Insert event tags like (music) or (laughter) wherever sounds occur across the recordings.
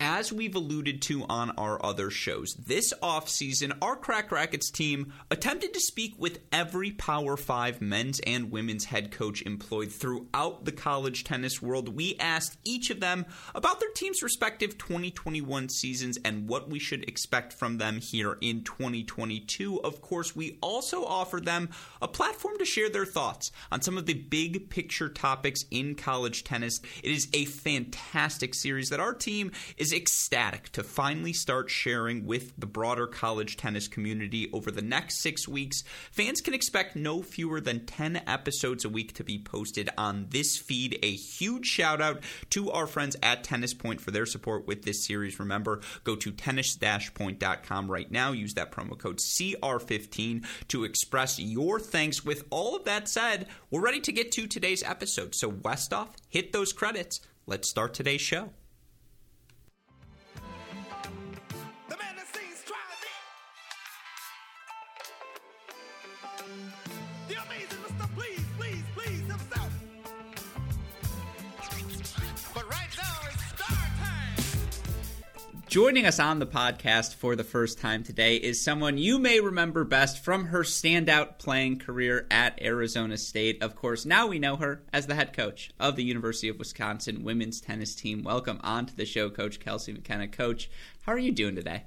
As we've alluded to on our other shows, this offseason, our Cracked Racquets team attempted to speak with every Power 5 men's and women's head coach employed throughout the college tennis world. We asked each of them about their team's respective 2021 seasons and what we should expect from them here in 2022. Of course, we also offered them a platform to share their thoughts on some of the big picture topics in college tennis. It is a fantastic series that our team is ecstatic to finally start sharing with the broader college tennis community over the next six weeks. Fans can expect no fewer than 10 episodes a week to be posted on this feed. A huge shout out to our friends at Tennis Point for their support with this series. Remember, go to tennis-point.com right now. Use that promo code CR15 to express your thanks. With all of that said, we're ready to get to today's episode. So, Westoff, hit those credits. Let's start today's show. Joining us on the podcast for the first time today is someone you may remember best from her standout playing career at Arizona State. Of course, now we know her as the head coach of the University of Wisconsin women's tennis team. Welcome onto the show, Coach Kelcy McKenna. Coach, how are you doing today?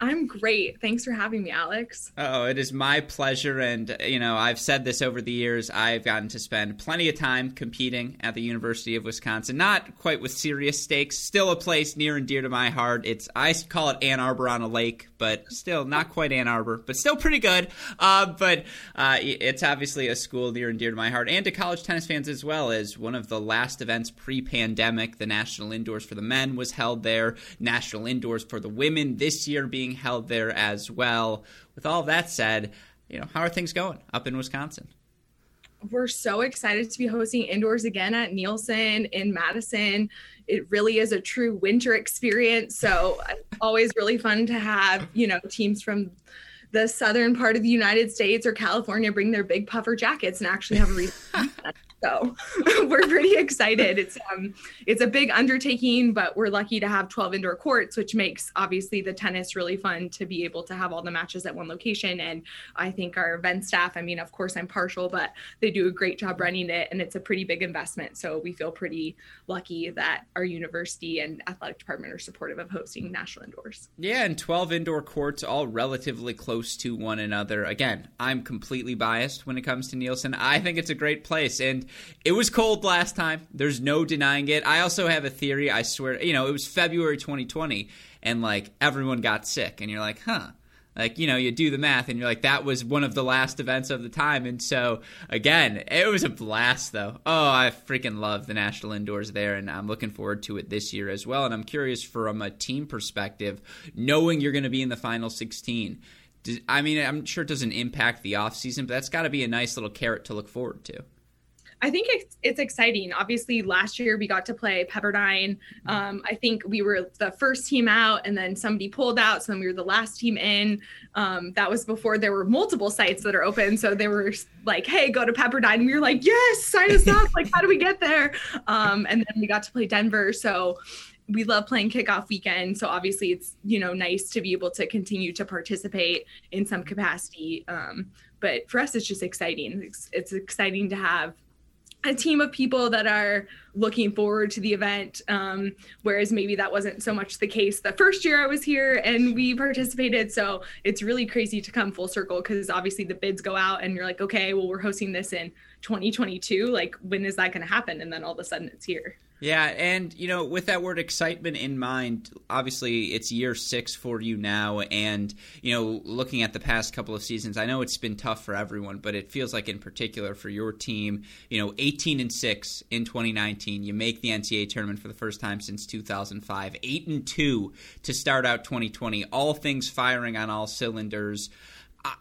I'm great. Thanks for having me, Alex. Oh, it is my pleasure. And, you know, I've said this over the years. I've gotten to spend plenty of time competing at the University of Wisconsin. Not quite with serious stakes, still a place near and dear to my heart. It's, I call it Ann Arbor on a lake, but still not quite Ann Arbor, but still pretty good. Uh, but uh, it's obviously a school near and dear to my heart and to college tennis fans as well. As one of the last events pre pandemic, the National Indoors for the men was held there, National Indoors for the women this year being held there as well. With all that said, you know, how are things going up in Wisconsin? We're so excited to be hosting indoors again at Nielsen in Madison. It really is a true winter experience. So always really fun to have, you know, teams from the southern part of the United States or California bring their big puffer jackets and actually have a reason. So (laughs) we're pretty excited. It's um it's a big undertaking, but we're lucky to have 12 indoor courts, which makes obviously the tennis really fun to be able to have all the matches at one location. And I think our event staff, I mean, of course I'm partial, but they do a great job running it and it's a pretty big investment. So we feel pretty lucky that our university and athletic department are supportive of hosting national indoors. Yeah, and 12 indoor courts all relatively close to one another. Again, I'm completely biased when it comes to Nielsen. I think it's a great place and it was cold last time. There's no denying it. I also have a theory. I swear, you know, it was February 2020 and like everyone got sick and you're like, "Huh." Like, you know, you do the math and you're like, that was one of the last events of the time. And so, again, it was a blast, though. Oh, I freaking love the National Indoors there, and I'm looking forward to it this year as well. And I'm curious from a team perspective, knowing you're going to be in the final 16. I mean, I'm sure it doesn't impact the offseason, but that's got to be a nice little carrot to look forward to. I think it's, it's exciting. Obviously, last year we got to play Pepperdine. Um, I think we were the first team out, and then somebody pulled out, so then we were the last team in. Um, that was before there were multiple sites that are open. So they were like, "Hey, go to Pepperdine." And we were like, "Yes, sign us up!" like, how do we get there? Um, and then we got to play Denver. So we love playing kickoff weekend so obviously it's you know nice to be able to continue to participate in some capacity um, but for us it's just exciting it's, it's exciting to have a team of people that are looking forward to the event um, whereas maybe that wasn't so much the case the first year i was here and we participated. So it's really crazy to come full circle because obviously the bids go out and you're like okay well we're hosting this in 2022 like when is that going to happen? And then all of a sudden it's here. Yeah, and you know, with that word excitement in mind, obviously it's year six for you now, and you know, looking at the past couple of seasons, I know it's been tough for everyone, but it feels like in particular for your team, you know, 18 and six in 2019, you make the NCAA tournament for the first time since 2005, eight and two to start out 2020, all things firing on all cylinders.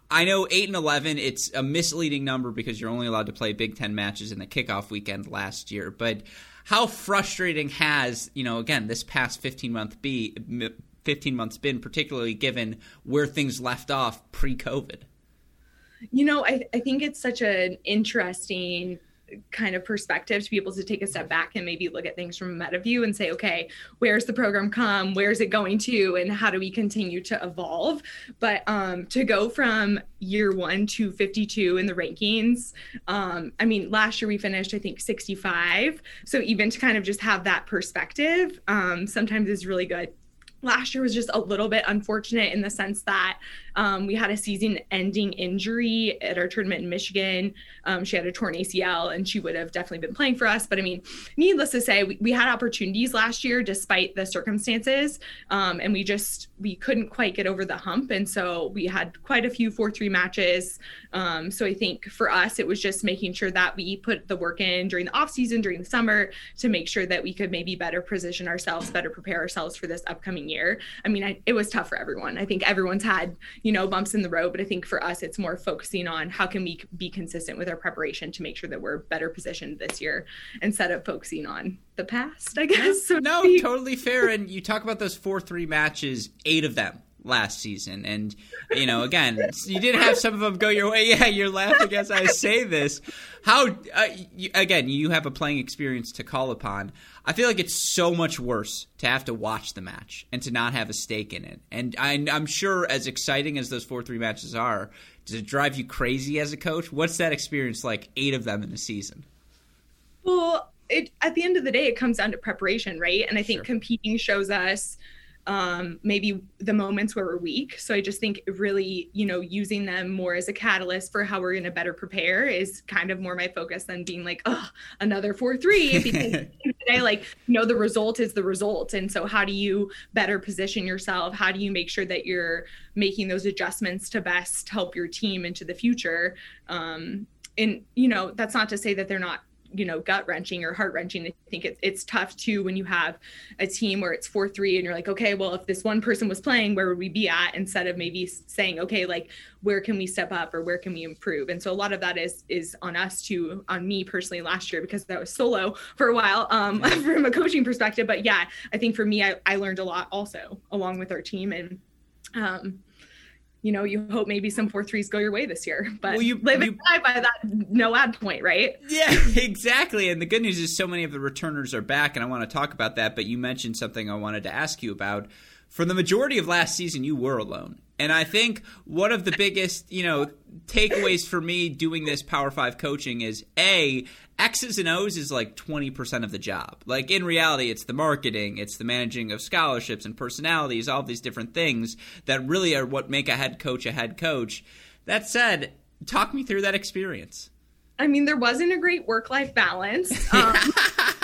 I know 8 and 11, it's a misleading number because you're only allowed to play Big Ten matches in the kickoff weekend last year. But how frustrating has you know again this past 15 month be 15 months been particularly given where things left off pre-covid you know I, I think it's such an interesting kind of perspective to be able to take a step back and maybe look at things from a meta view and say, okay, where's the program come? Where's it going to? And how do we continue to evolve? But um, to go from year one to 52 in the rankings, um, I mean, last year we finished, I think, 65. So even to kind of just have that perspective um, sometimes is really good last year was just a little bit unfortunate in the sense that um, we had a season ending injury at our tournament in Michigan. Um, she had a torn ACL and she would have definitely been playing for us. But I mean, needless to say, we, we had opportunities last year despite the circumstances. Um, and we just, we couldn't quite get over the hump. And so we had quite a few 4 3 matches. Um, so I think for us, it was just making sure that we put the work in during the off season, during the summer to make sure that we could maybe better position ourselves, better prepare ourselves for this upcoming year. I mean, I, it was tough for everyone. I think everyone's had, you know, bumps in the road. But I think for us, it's more focusing on how can we be consistent with our preparation to make sure that we're better positioned this year instead of focusing on the past, I guess. So no, totally fair. And you talk about those 4 3 matches, eight of them last season. And, you know, again, you did have some of them go your way. (laughs) Yeah, you're laughing as I say this. How, uh, you, again, you have a playing experience to call upon. I feel like it's so much worse to have to watch the match and to not have a stake in it. And I, am sure, as exciting as those 4 3 matches are, does it drive you crazy as a coach? What's that experience like, eight of them in a season? Well, it, at the end of the day, it comes down to preparation, right? And I think sure. competing shows us um, maybe the moments where we're weak. So I just think really, you know, using them more as a catalyst for how we're going to better prepare is kind of more my focus than being like, oh, another four three. (laughs) Because today, like, you know, the result is the result. And so how do you better position yourself? How do you make sure that you're making those adjustments to best help your team into the future? Um, and you know, that's not to say that they're not you know gut wrenching or heart wrenching. I think it's it's tough too when you have a team where it's four three and you're like, okay, well if this one person was playing, where would we be at? Instead of maybe saying, okay, like where can we step up or where can we improve? And so a lot of that is is on us to on me personally last year because that was solo for a while um, (laughs) from a coaching perspective. But yeah, I think for me, I, I learned a lot also along with our team and. Um, you know, you hope maybe some four threes go your way this year. But well, you live you, by that no ad point, right? Yeah, (laughs) exactly. And the good news is so many of the returners are back, and I want to talk about that. But you mentioned something I wanted to ask you about. For the majority of last season, you were alone. And I think one of the biggest, you know, takeaways for me doing this Power 5 coaching is A, X's and O's is like 20% of the job. Like in reality, it's the marketing, it's the managing of scholarships and personalities, all these different things that really are what make a head coach a head coach. That said, talk me through that experience. I mean, there wasn't a great work life balance. (laughs) Um,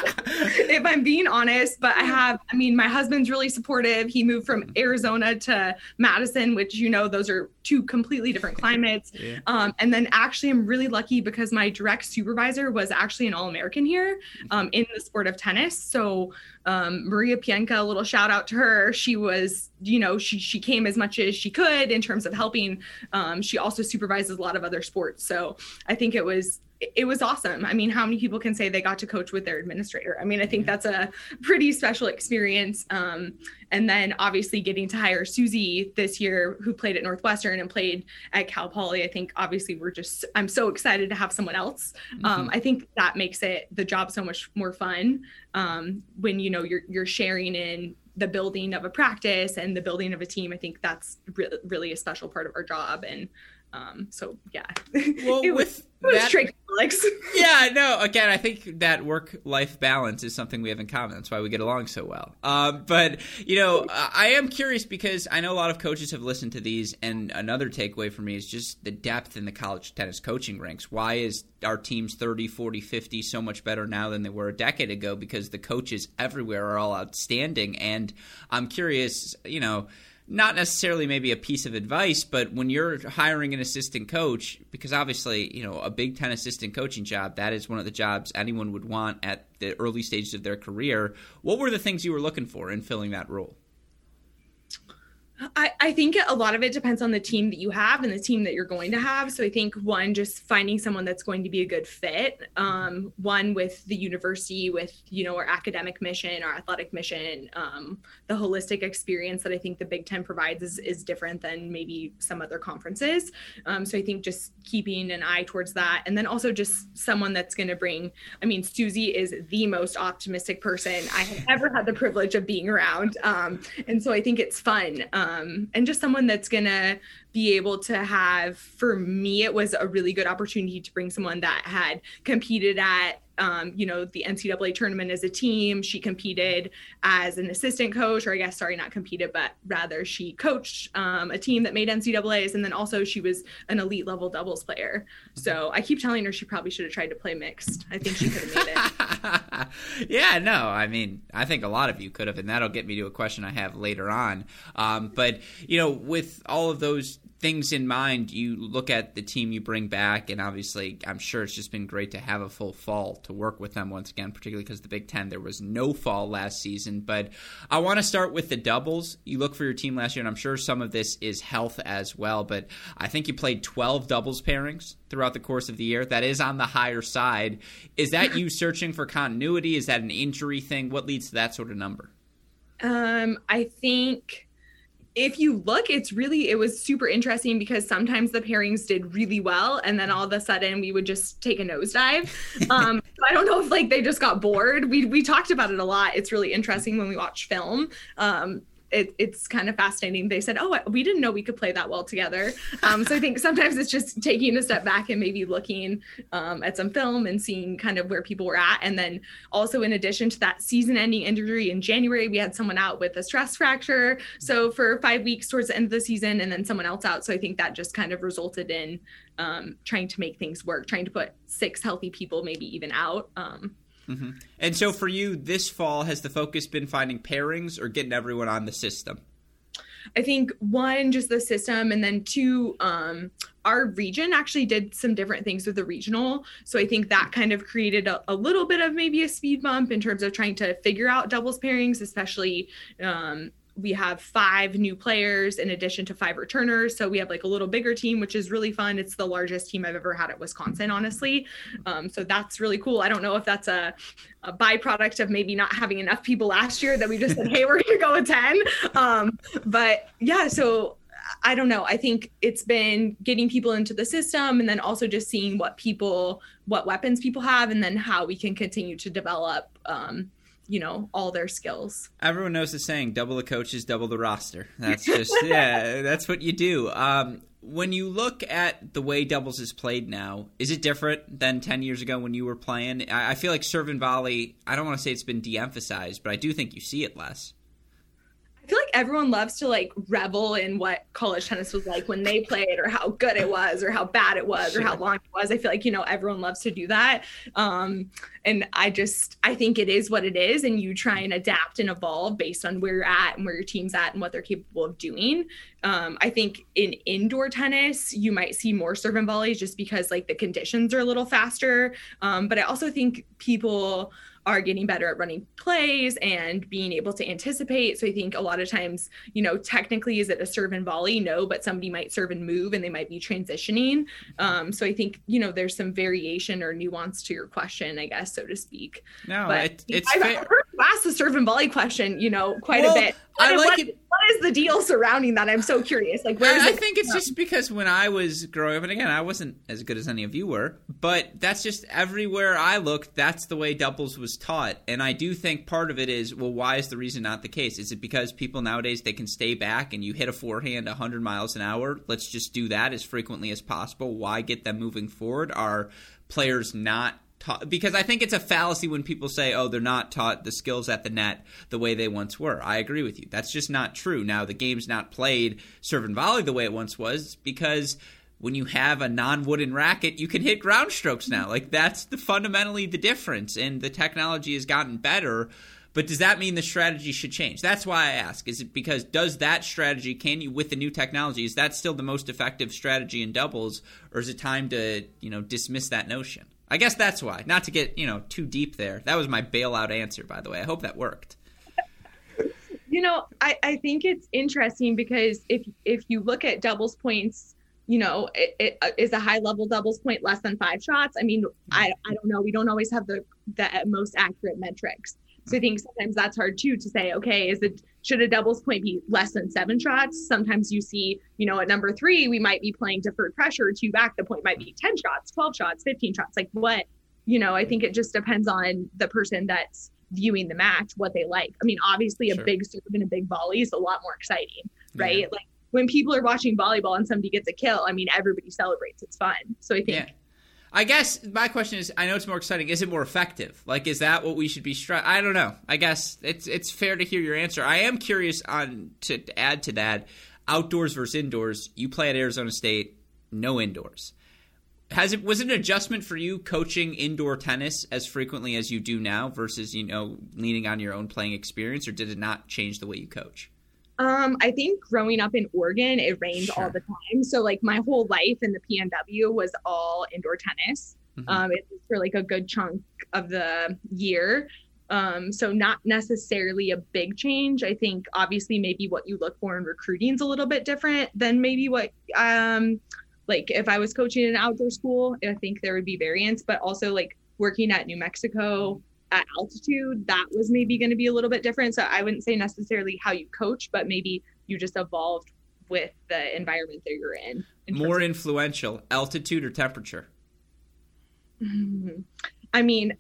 (laughs) if I'm being honest, but I have, I mean, my husband's really supportive. He moved from Arizona to Madison, which, you know, those are two completely different climates. Yeah. Um, and then actually, I'm really lucky because my direct supervisor was actually an All American here um, in the sport of tennis. So, um, Maria Pienka, a little shout out to her. She was, you know, she she came as much as she could in terms of helping. Um, she also supervises a lot of other sports. So I think it was it was awesome. I mean, how many people can say they got to coach with their administrator? I mean, I think that's a pretty special experience. Um, and then obviously getting to hire Susie this year, who played at Northwestern and played at Cal Poly. I think obviously we're just, I'm so excited to have someone else. Mm-hmm. Um, I think that makes it the job so much more fun um, when, you know, you're, you're sharing in the building of a practice and the building of a team. I think that's re- really a special part of our job. And um, so yeah. Well, (laughs) it with was, that, straight Alex. (laughs) yeah, no. Again, I think that work-life balance is something we have in common. That's why we get along so well. Um, but you know, I am curious because I know a lot of coaches have listened to these, and another takeaway for me is just the depth in the college tennis coaching ranks. Why is our teams 30, 40, 50 so much better now than they were a decade ago? Because the coaches everywhere are all outstanding, and I'm curious, you know not necessarily maybe a piece of advice, but when you're hiring an assistant coach, because obviously, you know, a Big Ten assistant coaching job, that is one of the jobs anyone would want at the early stages of their career. What were the things you were looking for in filling that role? I, I think a lot of it depends on the team that you have and the team that you're going to have. So I think one, just finding someone that's going to be a good fit. Um, one with the university, with you know our academic mission, our athletic mission, um, the holistic experience that I think the Big Ten provides is, is different than maybe some other conferences. Um, so I think just keeping an eye towards that, and then also just someone that's going to bring. I mean, Susie is the most optimistic person I have ever had the privilege of being around, um, and so I think it's fun. Um, um, and just someone that's gonna be able to have for me it was a really good opportunity to bring someone that had competed at um, you know the ncaa tournament as a team. She competed as an assistant coach or i guess sorry not competed but rather she coached um, a team that made ncaa's and then also she was an elite level doubles player. So i keep telling her she probably should have tried to play mixed. I think she could have made it. (laughs) Yeah no i mean i think a lot of you could have and that'll get me to a question i have later on. Um, but you know with all of those things in mind, you look at the team you bring back, and obviously, I'm sure it's just been great to have a full fall to work with them once again, particularly because the Big Ten, there was no fall last season. But I want to start with the doubles. You look for your team last year, and I'm sure some of this is health as well, but I think you played 12 doubles pairings throughout the course of the year. That is on the higher side. Is that you searching for continuity? Is that an injury thing? What leads to that sort of number? Um, I think if you look, it's really, it was super interesting because sometimes the pairings did really well. And then all of a sudden we would just take a nosedive. (laughs) Um, I don't know if like they just got bored. We, we talked about it a lot. It's really interesting when we watch film. Um, it, it's kind of fascinating. They said, "Oh, we didn't know we could play that well together." Um, so I think sometimes it's just taking a step back and maybe looking um, at some film and seeing kind of where people were at. And then also, in addition to that season-ending injury in January, we had someone out with a stress fracture. So for five weeks towards the end of the season, and then someone else out. So I think that just kind of resulted in um, trying to make things work, trying to put six healthy people maybe even out. Um, Mm-hmm. And so for you, this fall, has the focus been finding pairings or getting everyone on the system? I think one, just the system, and then two, um, our region actually did some different things with the regional. So I think that kind of created a, a little bit of maybe a speed bump in terms of trying to figure out doubles pairings, especially um, we have five new players in addition to five returners. So we have like a little bigger team, which is really fun. It's the largest team I've ever had at Wisconsin, honestly. Um, so that's really cool. I don't know if that's a, a, byproduct of maybe not having enough people last year that we just said, hey, (laughs) we're going to go with 10. Um, but yeah, so I don't know. I think it's been getting people into the system and then also just seeing what people, what weapons people have, and then how we can continue to develop. Um, you know all their skills. Everyone knows the saying: "Double the coaches, double the roster." That's (laughs) just yeah, that's what you do. Um, when you look at the way doubles is played now, is it different than ten years ago when you were playing? I, I feel like serve and volley. I don't want to say it's been de-emphasized, but I do think you see it less. I feel like everyone loves to like revel in what college tennis was like when they played or how good it was or how bad it was or how long it was. I feel like, you know, everyone loves to do that. Um, and I just, I think it is what it is. And you try and adapt and evolve based on where you're at and where your team's at and what they're capable of doing. Um, I think in indoor tennis, you might see more serve and volleys just because like the conditions are a little faster. Um, but I also think people, are getting better at running plays and being able to anticipate. So I think a lot of times, you know, technically, is it a serve and volley? No, but somebody might serve and move and they might be transitioning. Um, so I think, you know, there's some variation or nuance to your question, I guess, so to speak. No, but it, it's I've fair. heard ask the serve and volley question, you know, quite well, a bit. I like what, it. what is the deal surrounding that? I'm so curious. Like, where I, I think it's just because when I was growing up, and again, I wasn't as good as any of you were, but that's just everywhere I looked, that's the way doubles was taught. And I do think part of it is, well, why is the reason not the case? Is it because people nowadays they can stay back and you hit a forehand 100 miles an hour? Let's just do that as frequently as possible. Why get them moving forward? Are players not taught because I think it's a fallacy when people say, "Oh, they're not taught the skills at the net the way they once were." I agree with you. That's just not true. Now, the game's not played serve and volley the way it once was because when you have a non-wooden racket, you can hit ground strokes now. Like that's the fundamentally the difference, and the technology has gotten better. But does that mean the strategy should change? That's why I ask. Is it because does that strategy can you with the new technology is that still the most effective strategy in doubles, or is it time to you know dismiss that notion? I guess that's why. Not to get, you know, too deep there. That was my bailout answer, by the way. I hope that worked. You know, I, I think it's interesting because if if you look at doubles points, you know, it, it uh, is a high level doubles point less than five shots. I mean, I, I don't know. We don't always have the the most accurate metrics. So I think sometimes that's hard too to say, okay, is it should a doubles point be less than seven shots? Sometimes you see, you know, at number three, we might be playing deferred pressure, two back, the point might be 10 shots, 12 shots, 15 shots. Like what, you know, I think it just depends on the person that's viewing the match, what they like. I mean, obviously a sure. big serve and a big volley is a lot more exciting, right? Yeah. Like when people are watching volleyball and somebody gets a kill, I mean, everybody celebrates. It's fun. So I think yeah. I guess my question is: I know it's more exciting. Is it more effective? Like, is that what we should be? Stri- I don't know. I guess it's it's fair to hear your answer. I am curious on to add to that: outdoors versus indoors. You play at Arizona State, no indoors. Has it was it an adjustment for you coaching indoor tennis as frequently as you do now versus you know leaning on your own playing experience, or did it not change the way you coach? Um, I think growing up in Oregon, it rained sure. all the time. So like my whole life in the PNW was all indoor tennis. Mm-hmm. Um, it was for like a good chunk of the year. Um, so not necessarily a big change. I think obviously maybe what you look for in recruiting is a little bit different than maybe what um like if I was coaching an outdoor school, I think there would be variance, but also like working at New Mexico, at altitude, that was maybe going to be a little bit different. So I wouldn't say necessarily how you coach, but maybe you just evolved with the environment that you're in. in More influential, altitude or temperature? I mean,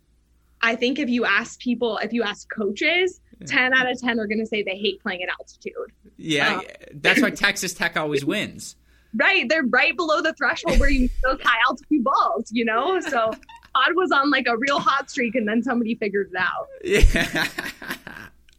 I think if you ask people, if you ask coaches, 10 out of 10 are going to say they hate playing at altitude. Yeah, um, that's why Texas Tech always wins. (laughs) Right. They're right below the threshold where you those (laughs) high altitude balls, you know? So Was on like a real hot streak, and then somebody figured it out. (laughs)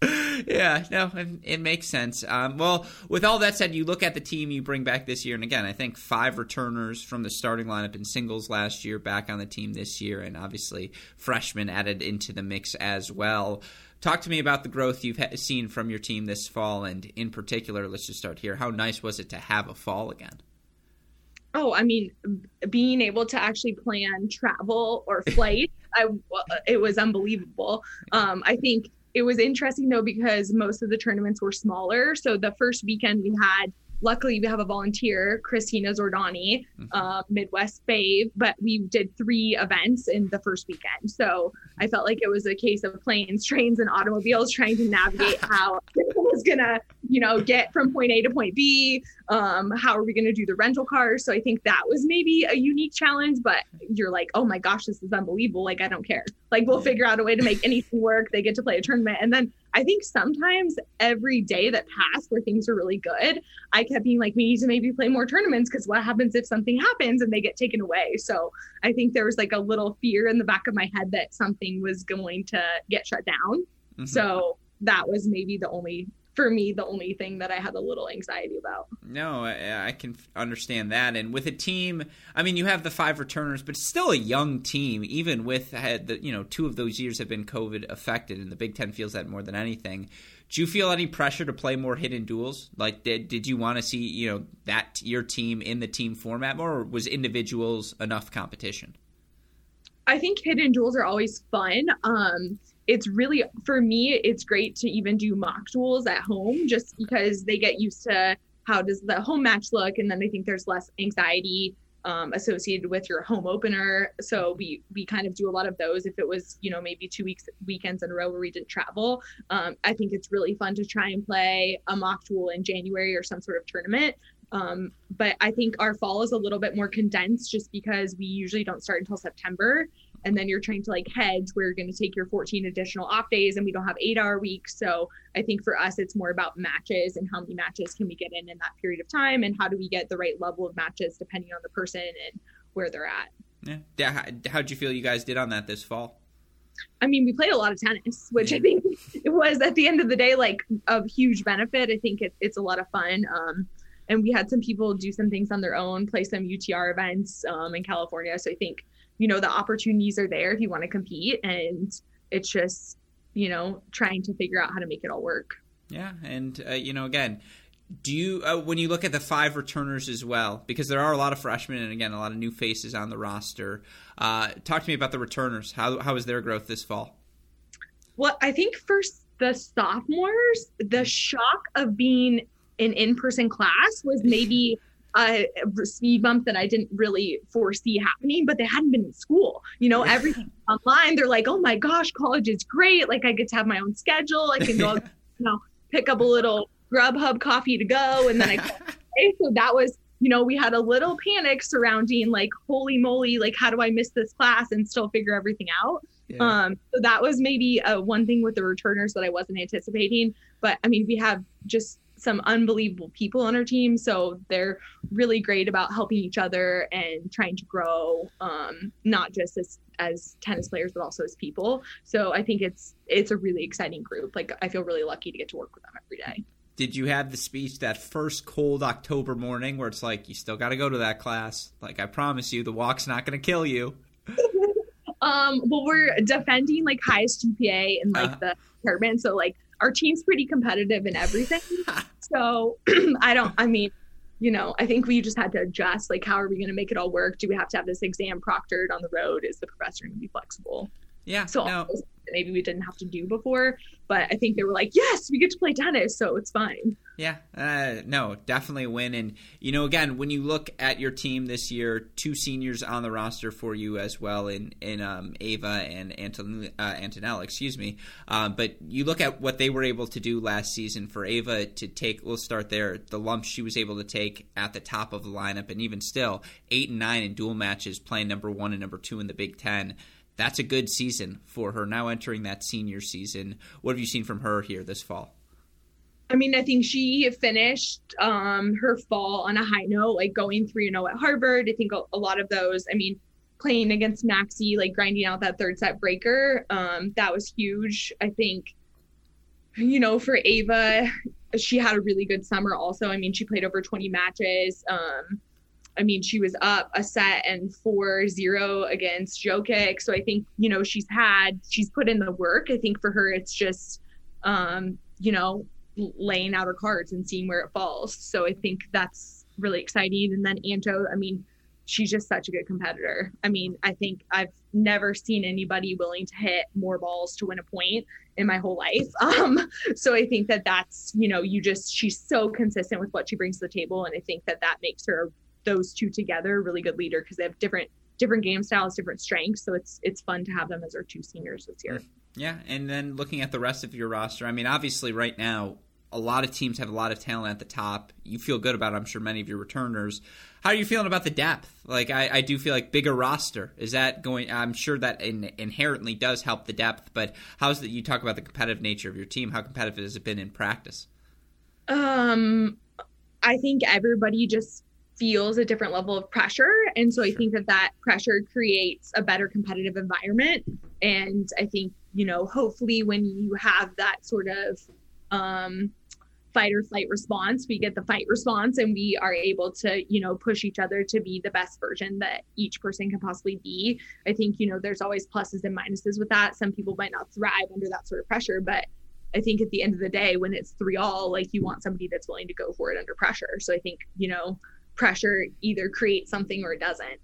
Yeah. yeah, no, it, it makes sense. Um, well, with all that said, you look at the team you bring back this year, and again, I think five returners from the starting lineup in singles last year back on the team this year, and obviously freshmen added into the mix as well. Talk to me about the growth you've seen from your team this fall, and in particular, let's just start here. How nice was it to have a fall again? Oh i mean being able to actually plan travel or (laughs) flight i it was unbelievable. Um i think it was interesting though because most of the tournaments were smaller. So the first weekend we had luckily we have a volunteer christina zordani mm-hmm. uh, midwest fave but we did three events in the first weekend. So i felt like it was a case of planes (laughs) trains and automobiles trying to navigate (laughs) how was gonna you know get from point a to point b um, how are we going to do the rental cars so i think that was maybe a unique challenge but you're like oh my gosh this is unbelievable like i don't care. Like we'll figure out a way to make anything work they get to play a tournament and then i think sometimes every day that passed where things are really good i kept being like we need to maybe play more tournaments because what happens if something happens and they get taken away? So i think there was like a little fear in the back of my head that something was going to get shut down. Mm-hmm. so that was maybe the only for me the only thing that I had a little anxiety about. No, I, I, can understand that. And with a team, I mean, you have the five returners, but still a young team. Even with had the you know two of those years have been COVID affected, and the Big Ten feels that more than anything. Do you feel any pressure to play more hidden duals? Like, did did you want to see you know that your team in the team format more, or was individuals enough competition? I think hidden duals are always fun. Um, it's really for me it's great to even do mock duals at home just because they get used to how does the home match look and then i think there's less anxiety um, associated with your home opener. So we we kind of do a lot of those. If it was you know maybe two weeks weekends in a row where we didn't travel um, i think it's really fun to try and play a mock dual in january or some sort of tournament. Um, but i think our fall is a little bit more condensed just because we usually don't start until september and then you're trying to like hedge where you're going to take your 14 additional off days and we don't have eight hour weeks so i think for us it's more about matches and how many matches can we get in in that period of time and how do we get the right level of matches depending on the person and where they're at yeah how'd you feel you guys did on that this fall I mean, we played a lot of tennis, which I think (laughs) it was at the end of the day like a huge benefit. I think it, it's a lot of fun. Um, and we had some people do some things on their own, play some UTR events um, in California. So I think you know the opportunities are there if you want to compete and it's just you know trying to figure out how to make it all work. Yeah and uh, you know again do you uh, when you look at the five returners as well because there are a lot of freshmen and again a lot of new faces on the roster uh, talk to me about the returners. How, how was their growth this fall? Well i think first the sophomores, the shock of being an in-person class was maybe a speed bump that I didn't really foresee happening, but they hadn't been in school. You know, yeah. everything online. They're like, oh my gosh, college is great. Like I get to have my own schedule. I can go, (laughs) you know, pick up a little Grubhub coffee to go, and then I. (laughs) so that was, you know, we had a little panic surrounding like, holy moly, like how do I miss this class and still figure everything out? Yeah. Um, so that was maybe uh, one thing with the returners that I wasn't anticipating. But I mean, we have just some unbelievable people on our team. So they're really great about helping each other and trying to grow, um, not just as as tennis players, but also as people. So I think it's it's a really exciting group. Like I feel really lucky to get to work with them every day. Did you have the speech that first cold October morning where it's like you still got to go to that class? Like I promise you, the walk's not going to kill you. (laughs) um, well, we're defending like highest GPA in like uh, the department, so like our team's pretty competitive in everything. (laughs) so (clears throat) I don't, I mean, you know, I think we just had to adjust. Like, how are we going to make it all work? Do we have to have this exam proctored on the road? Is the professor going to be flexible? Yeah. So no. maybe we didn't have to do before, but I think they were like, yes, we get to play tennis, so it's fine. Yeah. Uh, no, definitely win. And you know, again, when you look at your team this year, two seniors on the roster for you as well in in um, Ava and Anton, uh, Antonella, excuse me. Uh, but you look at what they were able to do last season for Ava to take. We'll start there. The lumps she was able to take at the top of the lineup, and even still, eight and nine in dual matches, playing number one and number two in the Big Ten that's a good season for her now entering that senior season. What have you seen from her here this fall? I mean, I think she finished um, her fall on a high note, like going 3 0 at Harvard. I think a, lot of those, I mean, playing against Maxi, like grinding out that third set breaker, um, that was huge. I think, you know, for Ava, she had a really good summer also. I mean, she played over 20 matches. Um, I mean, she was up a set and 4 0 against Jokic. So I think, you know, she's had, she's put in the work. I think for her, it's just, um, you know, laying out her cards and seeing where it falls. So I think that's really exciting. And then Anto, I mean, she's just such a good competitor. I mean, I think I've never seen anybody willing to hit more balls to win a point in my whole life. (laughs) Um, so I think that that's, you know, you just, she's so consistent with what she brings to the table. And I think that that makes her those two together really good leader because they have different different game styles, different strengths. So it's it's fun to have them as our two seniors this year. Yeah, and then looking at the rest of your roster, I mean, obviously right now a lot of teams have a lot of talent at the top. You feel good about, it, I'm sure, many of your returners. How are you feeling about the depth? Like, I, I do feel like bigger roster. Is that going? I'm sure that in, inherently does help the depth. But how's that? You talk about the competitive nature of your team. How competitive has it been in practice? Um, I think everybody just feels a different level of pressure. And so i think that that pressure creates a better competitive environment. And i think you know hopefully when you have that sort of um, fight or flight response we get the fight response and we are able to you know push each other to be the best version that each person can possibly be. I think you know there's always pluses and minuses with that. Some people might not thrive under that sort of pressure but i think at the end of the day when it's three all like you want somebody that's willing to go for it under pressure. So i think you know pressure either creates something or it doesn't.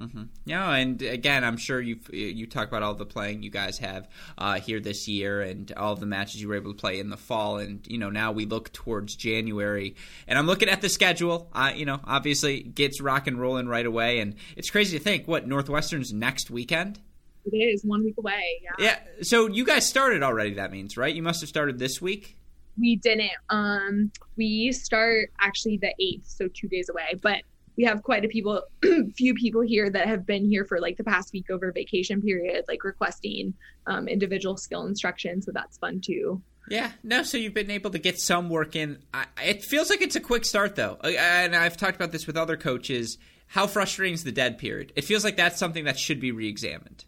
Mm-hmm. Yeah, and again, I'm sure you you talk about all the playing you guys have uh, here this year, and all the matches you were able to play in the fall, and you know now we look towards January, and I'm looking at the schedule. Uh, you know, obviously gets rock and rolling right away, and it's crazy to think what Northwestern's next weekend. It is one week away. Yeah. Yeah. So you guys started already. That means right? You must have started this week we didn't. Um, we start actually the eighth, so two days away. But we have quite a people, (clears throat) few people here that have been here for like the past week over vacation period, like requesting um, individual skill instruction. So that's fun too. Yeah, no. So you've been able to get some work in. I, it feels like it's a quick start, though, and I've talked about this with other coaches. How frustrating is the dead period? It feels like that's something that should be re-examined.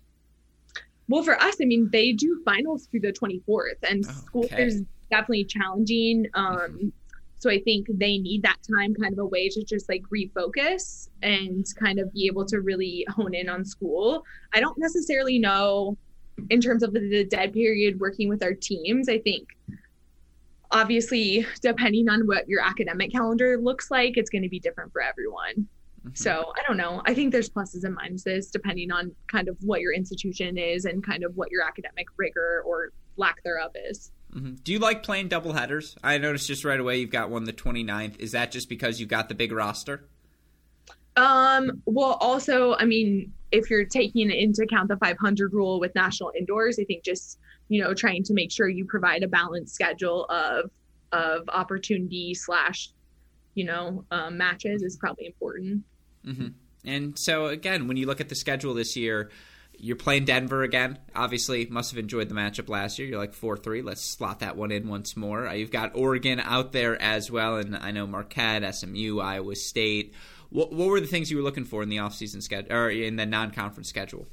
Well, for us, I mean, they do finals through the 24th, and school okay. there's definitely challenging. Um, so I think they need that time, kind of a way to just like refocus and kind of be able to really hone in on school. I don't necessarily know in terms of the dead period working with our teams. I think obviously depending on what your academic calendar looks like, it's going to be different for everyone. Mm-hmm. So I don't know. I think there's pluses and minuses depending on kind of what your institution is and kind of what your academic rigor or lack thereof is. Mm-hmm. Do you like playing double headers? I noticed just right away you've got one the 29th. Is that just because you got the big roster? Um, well, also, I mean, if you're taking into account the 500 rule with national indoors, I think just you know trying to make sure you provide a balanced schedule of of opportunity slash you know um, matches is probably important. Mm-hmm. And so again, when you look at the schedule this year, you're playing Denver again. Obviously, must have enjoyed the matchup last year. You're like four three. Let's slot that one in once more. Uh, you've got Oregon out there as well, and I know Marquette, SMU, Iowa State. What, what were the things you were looking for in the offseason schedule or in the non-conference schedule?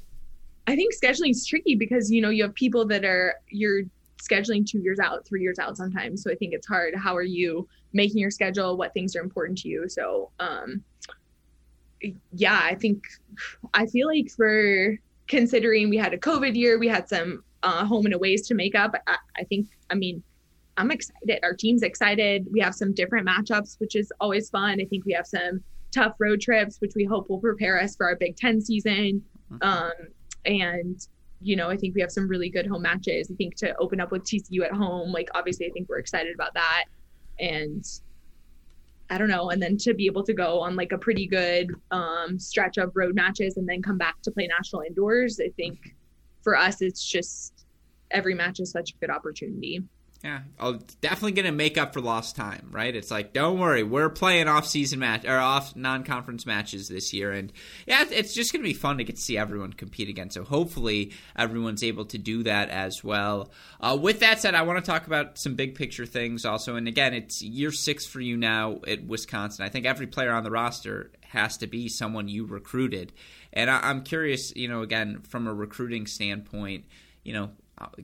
I think scheduling is tricky because you know you have people that are you're scheduling two years out, three years out sometimes. So I think it's hard. How are you making your schedule? What things are important to you? So um, yeah, I think I feel like for considering we had a COVID year, we had some uh, home and aways to make up. I, I think, I mean, I'm excited. Our team's excited. We have some different matchups, which is always fun. I think we have some tough road trips, which we hope will prepare us for our Big Ten season. Mm-hmm. Um, and you know, I think we have some really good home matches. I think to open up with TCU at home, like obviously, I think we're excited about that. And I don't know, and then to be able to go on like a pretty good um, stretch of road matches and then come back to play national indoors, I think for us, it's just every match is such a good opportunity. Yeah, I'll definitely to make up for lost time, right? It's like, don't worry, we're playing off-season match or off non-conference matches this year, and yeah, it's just to be fun to get to see everyone compete again. So hopefully, everyone's able to do that as well. Uh, with that said, I want to talk about some big picture things also, and again, it's year six for you now at Wisconsin. I think every player on the roster has to be someone you recruited, and I- I'm curious, you know, again from a recruiting standpoint, you know,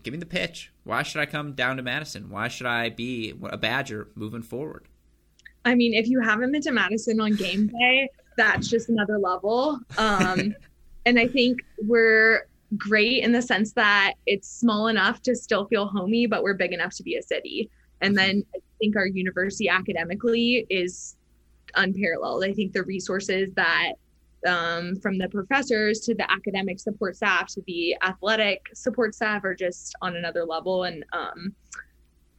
give me the pitch. Why should I come down to Madison? Why should I be a Badger moving forward? I mean, if you haven't been to Madison on game day, that's just another level. Um, (laughs) and I think we're great in the sense that it's small enough to still feel homey, but we're big enough to be a city. And mm-hmm. then I think our university academically is unparalleled. I think the resources that um, from the professors to the academic support staff to the athletic support staff are just on another level. And um,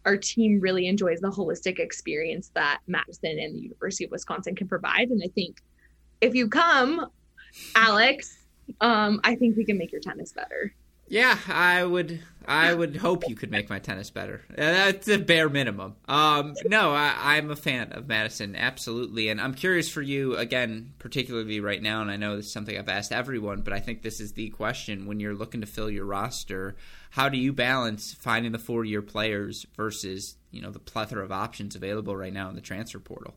our team really enjoys the holistic experience that Madison and the University of Wisconsin can provide. And I think if you come, Alex, um, I think we can make your tennis better. Yeah, I would. I would hope you could make my tennis better. That's a bare minimum. Um, no, I, am a fan of Madison, absolutely, and I'm curious for you again, particularly right now. And I know this is something I've asked everyone, but I think this is the question when you're looking to fill your roster. How do you balance finding the four-year players versus you know the plethora of options available right now in the transfer portal?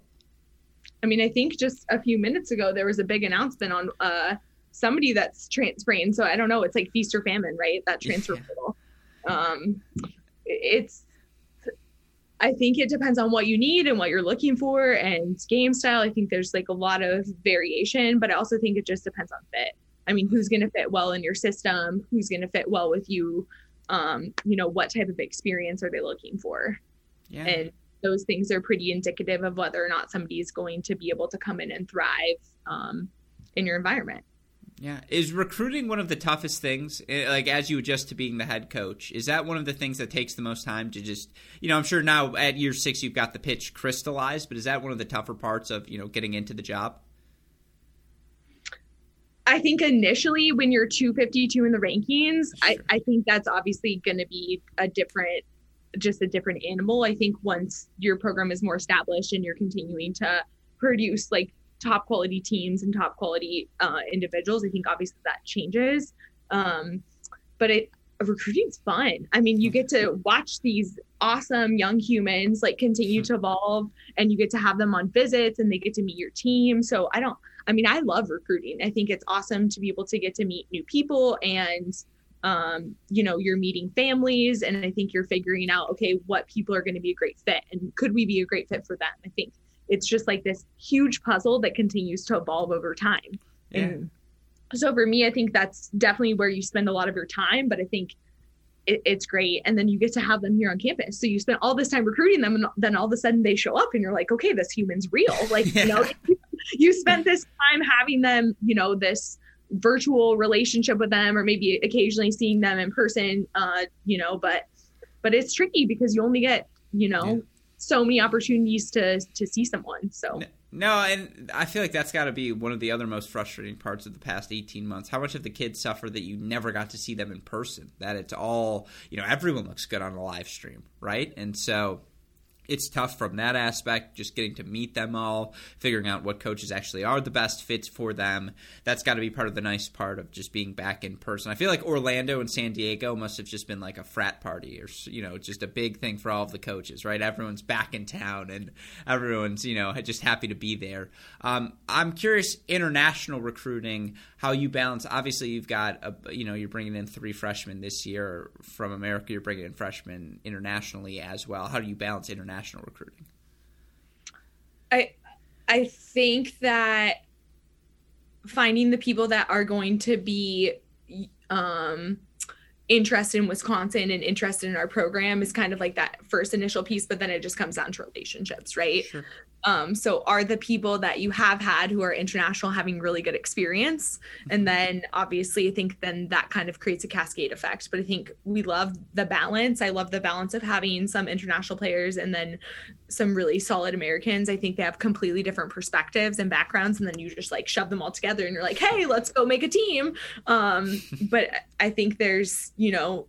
I mean, I think just a few minutes ago there was a big announcement on. Uh, somebody that's transferring. So I don't know. It's like feast or famine, right? That transfer yeah. portal. Um, it's. I think it depends on what you need and what you're looking for and game style. I think there's like a lot of variation, but I also think it just depends on fit. I mean, who's going to fit well in your system? Who's going to fit well with you? Um, you know, what type of experience are they looking for? Yeah. And those things are pretty indicative of whether or not somebody is going to be able to come in and thrive um, in your environment. Yeah, is recruiting one of the toughest things? Eh, like as you adjust to being the head coach, is that one of the things that takes the most time to just, you know, I'm sure now at year six you've got the pitch crystallized, but is that one of the tougher parts of you know getting into the job? I think initially when you're 252 in the rankings, sure. I, I think that's obviously going to be a different, just a different animal. I think once your program is more established and you're continuing to produce like top quality teams and top quality uh, individuals. I think obviously that changes. Um, but it recruiting's fun. I mean, you get to watch these awesome young humans like continue to evolve and you get to have them on visits and they get to meet your team. So I don't I mean, I love recruiting. I think it's awesome to be able to get to meet new people and um, you know, you're meeting families and I think you're figuring out okay, what people are going to be a great fit and could we be a great fit for them? I think it's just like this huge puzzle that continues to evolve over time. Yeah. And so for me, I think that's definitely where you spend a lot of your time, but I think it, it's great. And then you get to have them here on campus. So you spend all this time recruiting them and then all of a sudden they show up and you're like, okay, this human's real. (laughs) Like, yeah. you know, (laughs) you spent this time having them, you know, this virtual relationship with them or maybe occasionally seeing them in person, uh, you know, but but it's tricky because you only get you know yeah. So many opportunities to to see someone. So. No, and I feel like that's got to be one of the other most frustrating parts of the past 18 months. How much of the kids suffer that you never got to see them in person? That it's all, you know, everyone looks good on a live stream, right? And so it's tough from that aspect, just getting to meet them all, figuring out what coaches actually are the best fits for them. That's got to be part of the nice part of just being back in person. I feel like Orlando and San Diego must have just been like a frat party or, you know, just a big thing for all of the coaches, right? Everyone's back in town and everyone's, you know, just happy to be there. Um, I'm curious, international recruiting, how you balance. Obviously, you've got, a, you know, you're bringing in three freshmen this year from America, you're bringing in freshmen internationally as well. How do you balance international? International recruiting? I I think that finding the people that are going to be um, interested in Wisconsin and interested in our program is kind of like that first initial piece, but then it just comes down to relationships, right? Sure. Um, so are the people that you have had who are international having really good experience? And mm-hmm. then obviously I think then that kind of creates a cascade effect. But I think we love the balance. I love the balance of having some international players and then some really solid Americans. I think they have completely different perspectives and backgrounds, and then you just like shove them all together and you're like, hey, let's go make a team. Um, (laughs) but I think there's, you know,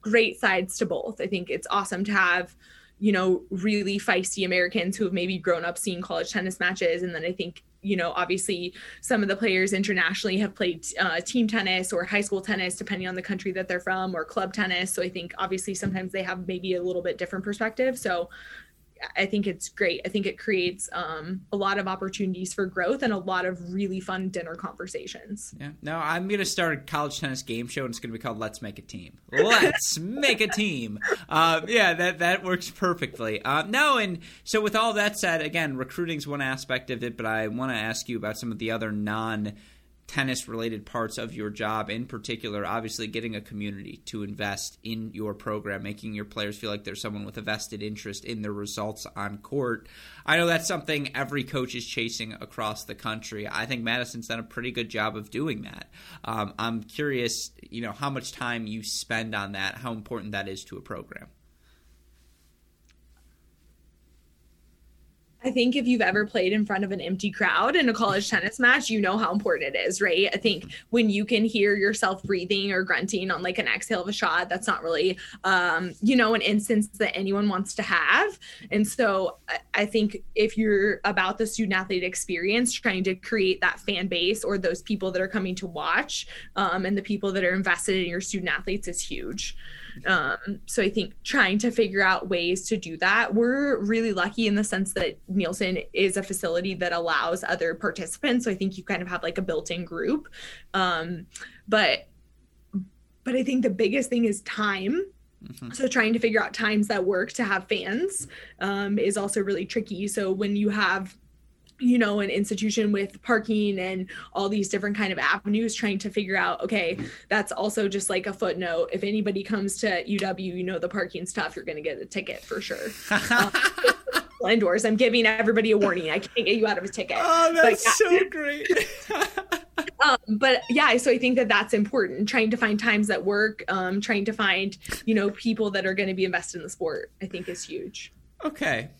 great sides to both. I think it's awesome to have you know, really feisty Americans who have maybe grown up seeing college tennis matches. And then I think, you know, obviously some of the players internationally have played uh, team tennis or high school tennis, depending on the country that they're from, or club tennis. So I think obviously sometimes they have maybe a little bit different perspective. So I think it's great. I think it creates um, a lot of opportunities for growth and a lot of really fun dinner conversations. Yeah. No, I'm going to start a college tennis game show, and it's going to be called "Let's Make a Team." Let's (laughs) make a team. Uh, yeah, that that works perfectly. Uh, no, and so with all that said, again, recruiting is one aspect of it, but I want to ask you about some of the other non tennis related parts of your job, in particular, obviously getting a community to invest in your program, making your players feel like there's someone with a vested interest in their results on court. I know that's something every coach is chasing across the country. I think Madison's done a pretty good job of doing that. Um, I'm curious, you know, how much time you spend on that, how important that is to a program. I think if you've ever played in front of an empty crowd in a college tennis match, you know how important it is, right? I think when you can hear yourself breathing or grunting on like an exhale of a shot, that's not really, um, you know, an instance that anyone wants to have. And so I think if you're about the student athlete experience, trying to create that fan base or those people that are coming to watch um, and the people that are invested in your student athletes is huge. Um, so I think trying to figure out ways to do that. We're really lucky in the sense that Nielsen is a facility that allows other participants. So I think you kind of have like a built-in group. Um, but but I think the biggest thing is time. Mm-hmm. So trying to figure out times that work to have fans um, is also really tricky. So when you have you know an institution with parking and all these different kind of avenues trying to figure out okay that's also just like a footnote. If anybody comes to uw you know the parking stuff you're going to get a ticket for sure. (laughs) Um, indoors i'm giving everybody a warning. I can't get you out of a ticket. Oh that's yeah. so great. (laughs) Um, but yeah so i think that that's important trying to find times that work um, trying to find you know people that are going to be invested in the sport i think is huge. Okay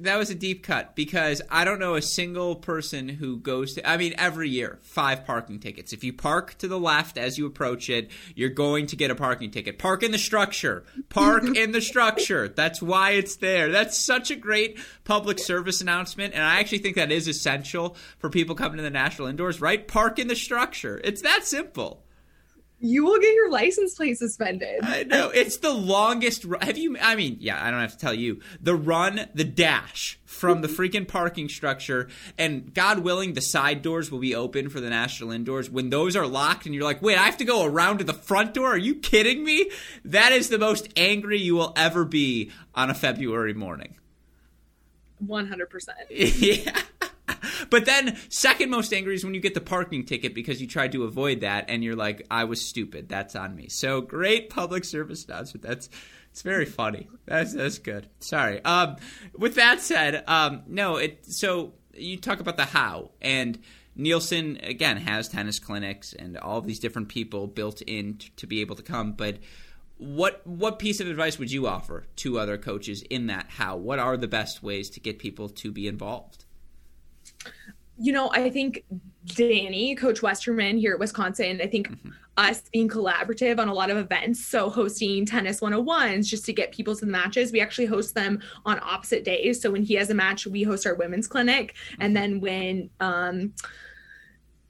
that was a deep cut because I don't know a single person who goes to. I mean, every year, five parking tickets. If you park to the left as you approach it, you're going to get a parking ticket. Park in the structure. Park (laughs) in the structure. That's why it's there. That's such a great public service announcement, and I actually think that is essential for people coming to the national indoors. Right? Park in the structure. It's that simple you will get your license plate suspended. I know. It's the longest. Have you? I mean, yeah, I don't have to tell you. The run, the dash from the freaking parking structure, and God willing, the side doors will be open for the national indoors. When those are locked, and you're like, wait, I have to go around to the front door? Are you kidding me? That is the most angry you will ever be on a February morning. 100%. (laughs) yeah. (laughs) but then second most angry is when you get the parking ticket because you tried to avoid that and you're like, I was stupid. That's on me. So great public service announcement. That's it's very funny. That's that's good. Sorry. Um, with that said, um, no. It so you talk about the how and. Nielsen again has tennis clinics and all these different people built in to be able to come, but what what piece of advice would you offer to other coaches in that how what are the best ways to get people to be involved you know i think danny coach westerman here at wisconsin i think mm-hmm. us being collaborative on a lot of events so hosting tennis 101s just to get people to the matches we actually host them on opposite days so when he has a match we host our women's clinic and mm-hmm. then when um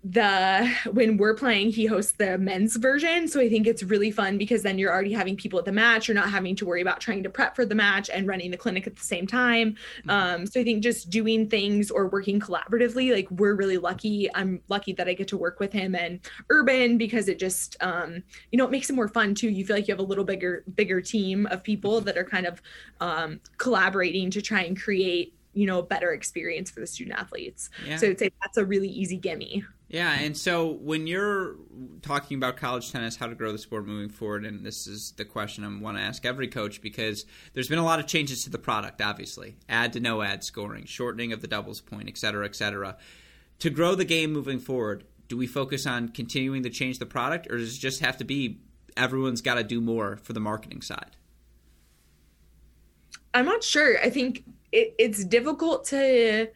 the when we're playing he hosts the men's version. So i think it's really fun because then you're already having people at the match. You're not having to worry about trying to prep for the match and running the clinic at the same time. Mm-hmm. um, so i think just doing things or working collaboratively like we're really lucky. I'm lucky that i get to work with him and urban because it just um, you know it makes it more fun too. You feel like you have a little bigger bigger team of people that are kind of um, collaborating to try and create you know a better experience for the student athletes. Yeah. so i'd say that's a really easy gimme yeah, and so when you're talking about college tennis, how to grow the sport moving forward, and this is the question I want to ask every coach because there's been a lot of changes to the product, obviously. Ad to no ad scoring, shortening of the doubles point, et cetera, et cetera. To grow the game moving forward, do we focus on continuing to change the product, or does it just have to be everyone's got to do more for the marketing side? I'm not sure. I think it, it's difficult to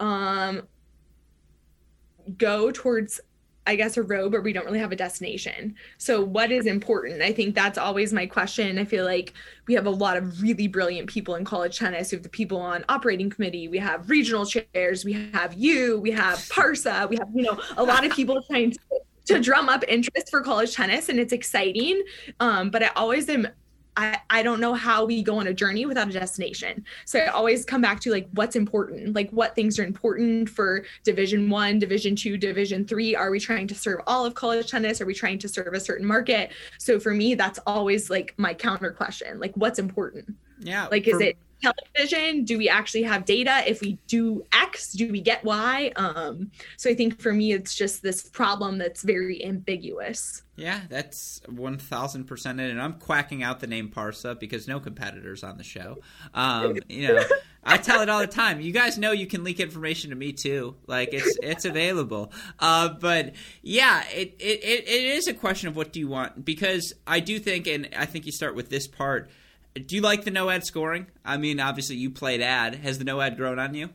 um, go towards I guess a road where we don't really have a destination. So what is important? I think that's always my question. I feel like we have a lot of really brilliant people in college tennis. We have the people on operating committee, we have regional chairs, we have you, we have Parsa, we have, you know, a lot of people trying to to drum up interest for college tennis and it's exciting um, but i always am I, I don't know how we go on a journey without a destination. So I always come back to like what's important, like what things are important for division one, division two, division three. Are we trying to serve all of college tennis? Are we trying to serve a certain market? So for me, that's always like my counter question, like what's important? Yeah. Like, is for- it television do we actually have data? If we do x do we get y? Um so i think for me it's just this problem that's very ambiguous. Yeah that's 1000% it. And i'm quacking out the name parsa because no competitors on the show. Um you know i tell it all the time. You guys know you can leak information to me too. Like it's it's available. Uh but yeah it it, it is a question of what do you want? Because i do think and i think you start with this part do you like the no ad scoring? I mean, obviously you played ad. Has the no ad grown on you?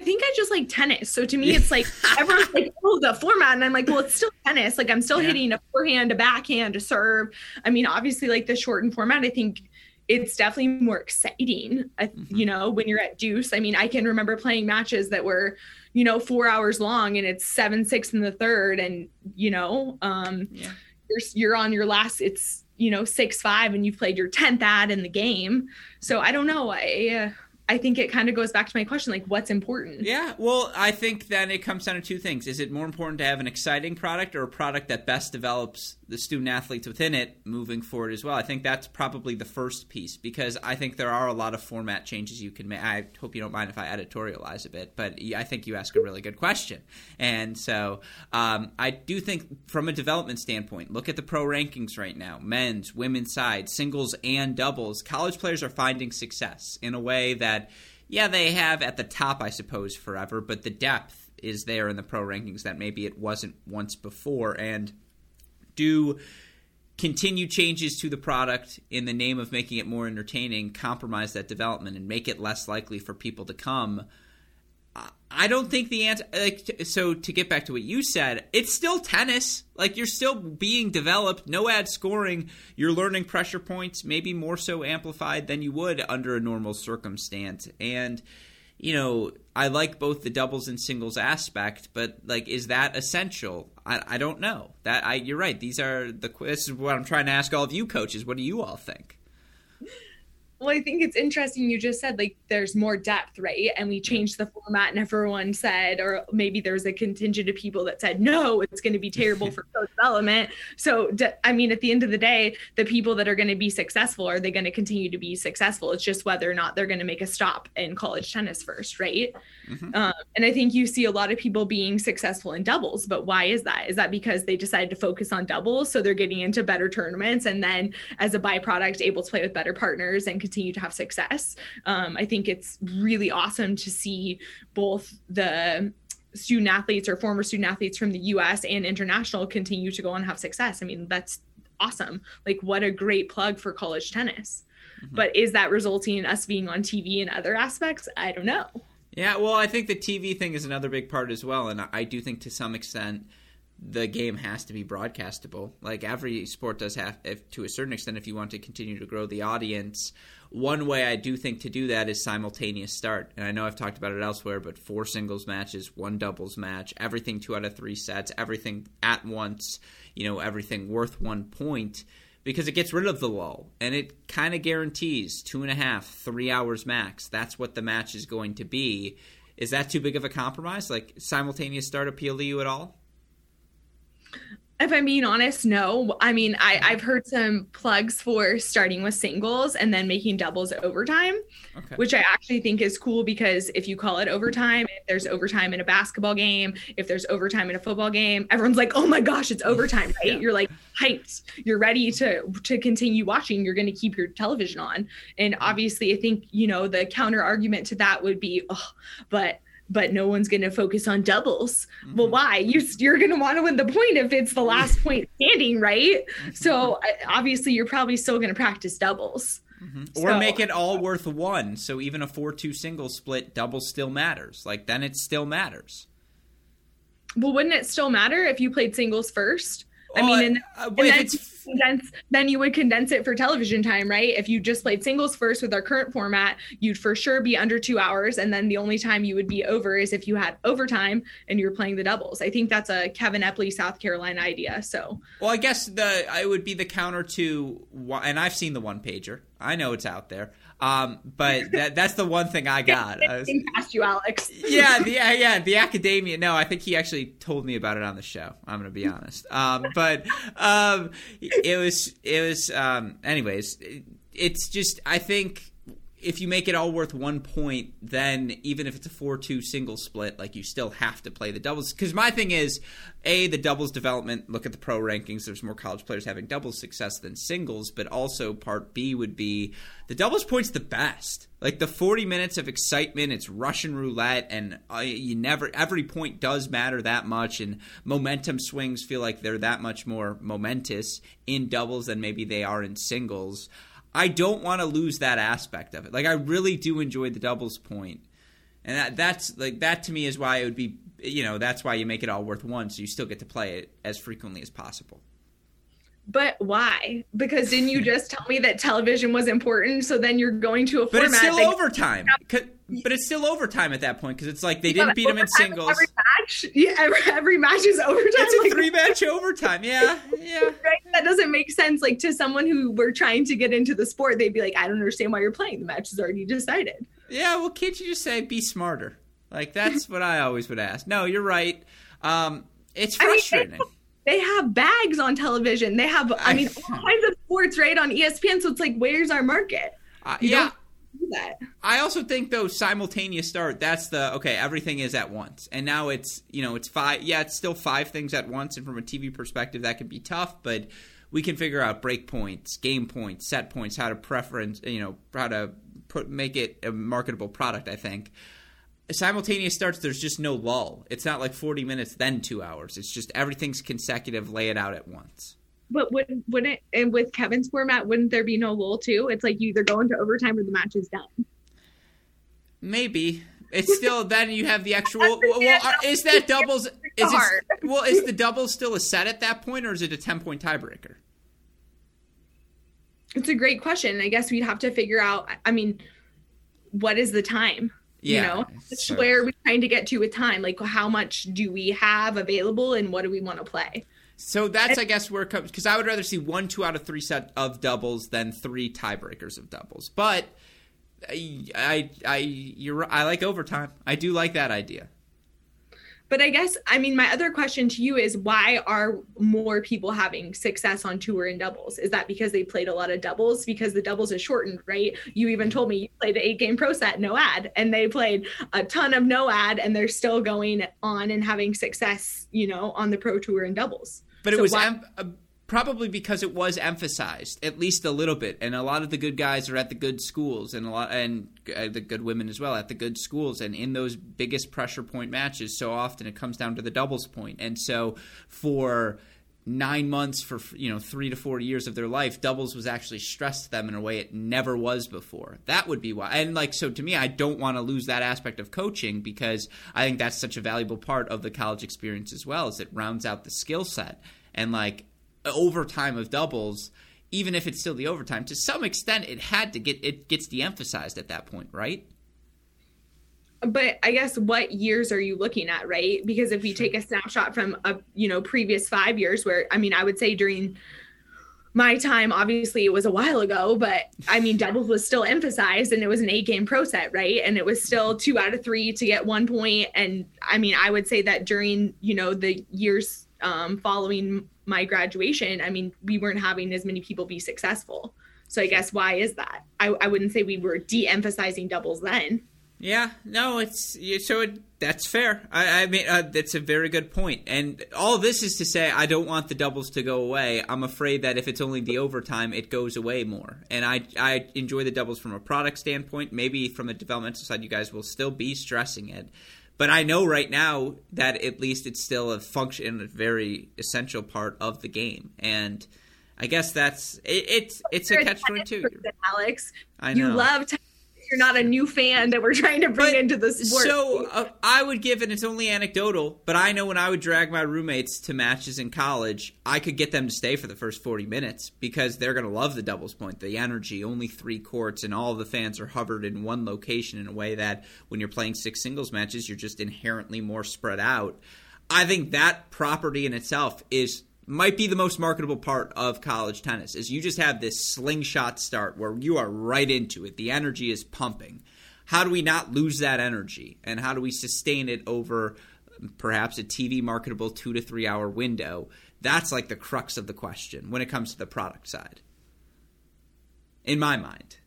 I think I just like tennis. So to me, (laughs) it's like everyone's like, oh, the format. And I'm like, well, it's still tennis. Like I'm still yeah. hitting a forehand, a backhand, a serve. I mean, obviously, like the shortened format, I think it's definitely more exciting, mm-hmm. you know, when you're at deuce. I mean, I can remember playing matches that were, you know, four hours long and it's seven, six in the third. And, you know, um, yeah. you're, you're on your last, it's, you know six five and you've played your 10th ad in the game. So i don't know. I uh, I think it kind of goes back to my question like what's important? Yeah, well, I think then it comes down to two things. Is it more important to have an exciting product or a product that best develops the student athletes within it moving forward as well? I think that's probably the first piece because I think there are a lot of format changes you can make. I hope you don't mind if I editorialize a bit, but I think you ask a really good question. And so um, I do think from a development standpoint, look at the pro rankings right now men's, women's side, singles, and doubles. College players are finding success in a way that that, yeah, they have at the top, I suppose, forever, but the depth is there in the pro rankings that maybe it wasn't once before. And do continue changes to the product in the name of making it more entertaining compromise that development and make it less likely for people to come I don't think the answer. Like, so to get back to what you said, it's still tennis. Like you're still being developed. No ad scoring. You're learning pressure points, maybe more so amplified than you would under a normal circumstance. And you know, I like both the doubles and singles aspect, but like, is that essential? I, I don't know. That I, you're right. These are the. This is what I'm trying to ask all of you coaches. What do you all think? Well, I think it's interesting you just said like there's more depth, right? And we changed the format and everyone said, or maybe there's a contingent of people that said, no, it's going to be terrible (laughs) for development. So, I mean, at the end of the day, the people that are going to be successful, are they going to continue to be successful? It's just whether or not they're going to make a stop in college tennis first, right? Mm-hmm. Um, and I think you see a lot of people being successful in doubles, but why is that? Is that because they decided to focus on doubles? So they're getting into better tournaments and then as a byproduct, able to play with better partners and continue to have success. Um, I think it's really awesome to see both the student athletes or former student athletes from the US and international continue to go and have success. I mean, that's awesome. Like, what a great plug for college tennis. Mm-hmm. But is that resulting in us being on TV and other aspects? I don't know. Yeah, well, I think the TV thing is another big part as well. And I do think to some extent, the game has to be broadcastable. Like every sport does have, if, to a certain extent, if you want to continue to grow the audience. One way I do think to do that is simultaneous start. And I know I've talked about it elsewhere, but four singles matches, one doubles match, everything two out of three sets, everything at once, you know, everything worth one point because it gets rid of the lull and it kind of guarantees two and a half, three hours max. That's what the match is going to be. Is that too big of a compromise? Like simultaneous start appeal to you at all? If I'm being honest, no. I mean, I, mm-hmm. I've heard some plugs for starting with singles and then making doubles overtime, okay. which I actually think is cool because if you call it overtime, if there's overtime in a basketball game, if there's overtime in a football game, everyone's like, "Oh my gosh, it's overtime!" (laughs) Right? Yeah. You're like hyped. You're ready to to continue watching. You're going to keep your television on, and mm-hmm. obviously, I think you know the counter argument to that would be, "Oh, but." But no one's going to focus on doubles. Mm-hmm. Well, why? You, you're going to want to win the point if it's the last point standing, right? Mm-hmm. So obviously, you're probably still going to practice doubles. Mm-hmm. Or so, make it all worth one. So even a 4 2 single split, double still matters. Like then it still matters. Well, wouldn't it still matter if you played singles first? I mean, and, uh, and then, condense, then you would condense it for television time, right? If you just played singles first with our current format, you'd for sure be under two hours. And then the only time you would be over is if you had overtime and you were playing the doubles. I think that's a Kevin Epley, South Carolina idea. So, well, I guess the I would be the counter to, and I've seen the one pager. I know it's out there. Um, but (laughs) that, that's the one thing I got. I was, past you, Alex. yeah, (laughs) the, yeah, yeah. The academia. No, I think he actually told me about it on the show. I'm gonna be honest. Um, but um, it was, it was. Um, anyways, it's just. I think if you make it all worth one point, then even if it's a 4 2 single split, like you still have to play the doubles. Because my thing is, A, the doubles development, look at the pro rankings, there's more college players having doubles success than singles. But also, part B would be the doubles point's the best. Like the 40 minutes of excitement, it's Russian roulette, and uh, you never, every point does matter that much. And momentum swings feel like they're that much more momentous in doubles than maybe they are in singles. I don't want to lose that aspect of it. Like I really do enjoy the doubles point. And that, that's like that to me is why it would be you know, that's why you make it all worth one so you still get to play it as frequently as possible. But why? Because didn't you just tell me that television was important? So then you're going to a but format. But it's still overtime. But it's still overtime at that point because it's like they yeah, didn't beat them in singles. Every match, yeah, every, every match is overtime. It's a like, three match overtime. Yeah, (laughs) yeah. Right? That doesn't make sense. Like to someone who were trying to get into the sport, they'd be like, "I don't understand why you're playing. The match is already decided." Yeah. Well, can't you just say be smarter? Like that's what I always would ask. No, you're right. Um, it's frustrating. (laughs) I mean, they have bags on television. They have, I mean, (laughs) all kinds of sports right on ESPN. So it's like, where's our market? Uh, yeah. that. I also think though simultaneous start. That's the okay. Everything is at once, and now it's you know it's five. Yeah, it's still five things at once, and from a TV perspective, that can be tough. But we can figure out break points, game points, set points, how to preference, you know, how to put make it a marketable product. I think simultaneous starts there's just no lull. It's not like 40 minutes then two hours. It's just everything's consecutive lay it out at once. But would wouldn't and with kevin's format wouldn't there be no lull too? It's like you either go into overtime or the match is done. Maybe. It's still (laughs) then you have the actual well, well is that doubles is it, (laughs) well is the double still a set at that point or is it a 10 point tiebreaker? It's a great question. I guess we'd have to figure out i mean what is the time yeah, you know so. where are we trying to get to with time like how much do we have available and what do we want to play so that's i guess where it comes because i would rather see one two out of three set of doubles than three tiebreakers of doubles but I, I, I, you're, I like overtime. I do like that idea. But I guess, I mean, my other question to you is why are more people having success on tour in doubles? Is that because they played a lot of doubles? Because the doubles is shortened, right? You even told me you played the eight game pro set, no ad, and they played a ton of no ad, and they're still going on and having success, you know, on the pro tour in doubles. But it was why- em- probably because it was emphasized at least a little bit and a lot of the good guys are at the good schools and a lot and uh, the good women as well at the good schools and in those biggest pressure point matches so often it comes down to the doubles point. And so for nine months for you know three to four years of their life doubles was actually stressed to them in a way it never was before. That would be why and like so to me i don't want to lose that aspect of coaching because i think that's such a valuable part of the college experience as well as it rounds out the skill set. And like overtime of doubles even if it's still the overtime to some extent it had to get it gets de-emphasized at that point right but I guess what years are you looking at, right? Because if you take a snapshot from a you know previous five years, where I mean, I would say during my time, obviously it was a while ago, but I mean, doubles was still emphasized, and it was an eight game pro set, right? And it was still two out of three to get one point. And I mean, I would say that during you know the years um, following my graduation, I mean, we weren't having as many people be successful. So I guess why is that? I, I wouldn't say we were de-emphasizing doubles then. Yeah, no, it's so it, that's fair. I, I mean, uh, that's a very good point. And all this is to say, I don't want the doubles to go away. I'm afraid that if it's only the overtime, it goes away more. And I, I enjoy the doubles from a product standpoint. Maybe from a developmental side, you guys will still be stressing it. But I know right now that at least it's still a function, a very essential part of the game. And I guess that's it, it's it's a catch twenty two. Alex, I know. you love you're not a new fan that we're trying to bring but, into the sport. So uh, I would give, and it's only anecdotal, but I know when I would drag my roommates to matches in college, I could get them to stay for the first 40 minutes because they're going to love the doubles point, the energy, only three courts, and all the fans are hovered in one location in a way that when you're playing six singles matches, you're just inherently more spread out. I think that property in itself is might be the most marketable part of college tennis is you just have this slingshot start where you are right into it. The energy is pumping. How do we not lose that energy? And how do we sustain it over perhaps a tv marketable two to three hour window? That's like the crux of the question when it comes to the product side. In my mind.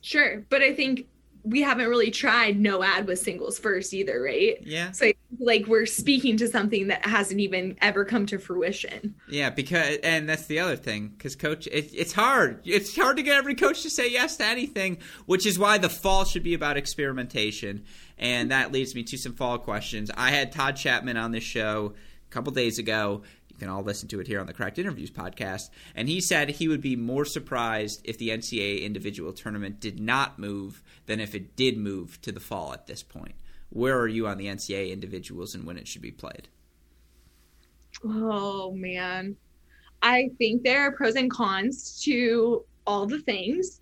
Sure but i think we haven't really tried no ad with singles first either, right? Yeah. So like we're speaking to something that hasn't even ever come to fruition. Yeah, because and that's the other thing because coach, it, it's hard. It's hard to get every coach to say yes to anything, which is why the fall should be about experimentation. And that leads me to some fall questions. I had Todd Chapman on this show a couple days ago can all listen to it here on the Cracked Interviews podcast. And he said he would be more surprised if the NCAA individual tournament did not move than if it did move to the fall at this point. Where are you on the NCAA individuals and when it should be played? Oh, man. I think there are pros and cons to all the things.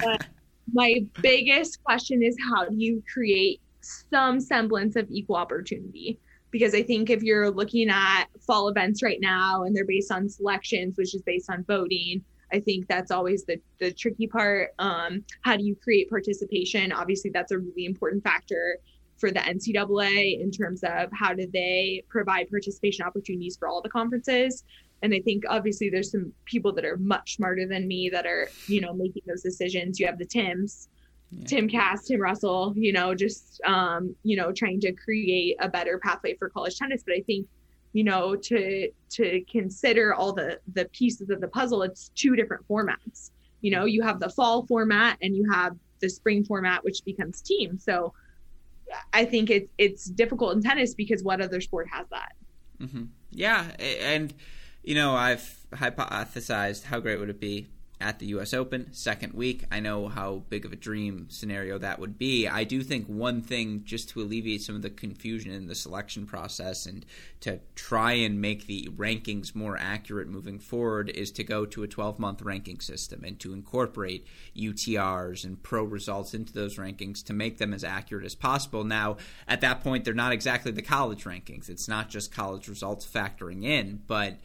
(laughs) my biggest question is how do you create some semblance of equal opportunity? Because I think if you're looking at fall events right now and they're based on selections, which is based on voting, I think that's always the, the tricky part. Um, how do you create participation? Obviously, that's a really important factor for the NCAA in terms of how do they provide participation opportunities for all the conferences. And I think obviously there's some people that are much smarter than me that are, you know, making those decisions. You have the Tims, yeah. Tim Cass, Tim Russell, you know, just um, you know, trying to create a better pathway for college tennis. But I think, you know, to to consider all the the pieces of the puzzle, it's two different formats. You know, you have the fall format and you have the spring format, which becomes team. So I think it's it's difficult in tennis because what other sport has that? Mm-hmm. Yeah, and you know, I've hypothesized how great would it be at the U.S. Open, second week. I know how big of a dream scenario that would be. I do think one thing, just to alleviate some of the confusion in the selection process and to try and make the rankings more accurate moving forward, is to go to a 12 month ranking system and to incorporate UTRs and pro results into those rankings to make them as accurate as possible. Now, at that point, they're not exactly the college rankings, it's not just college results factoring in, but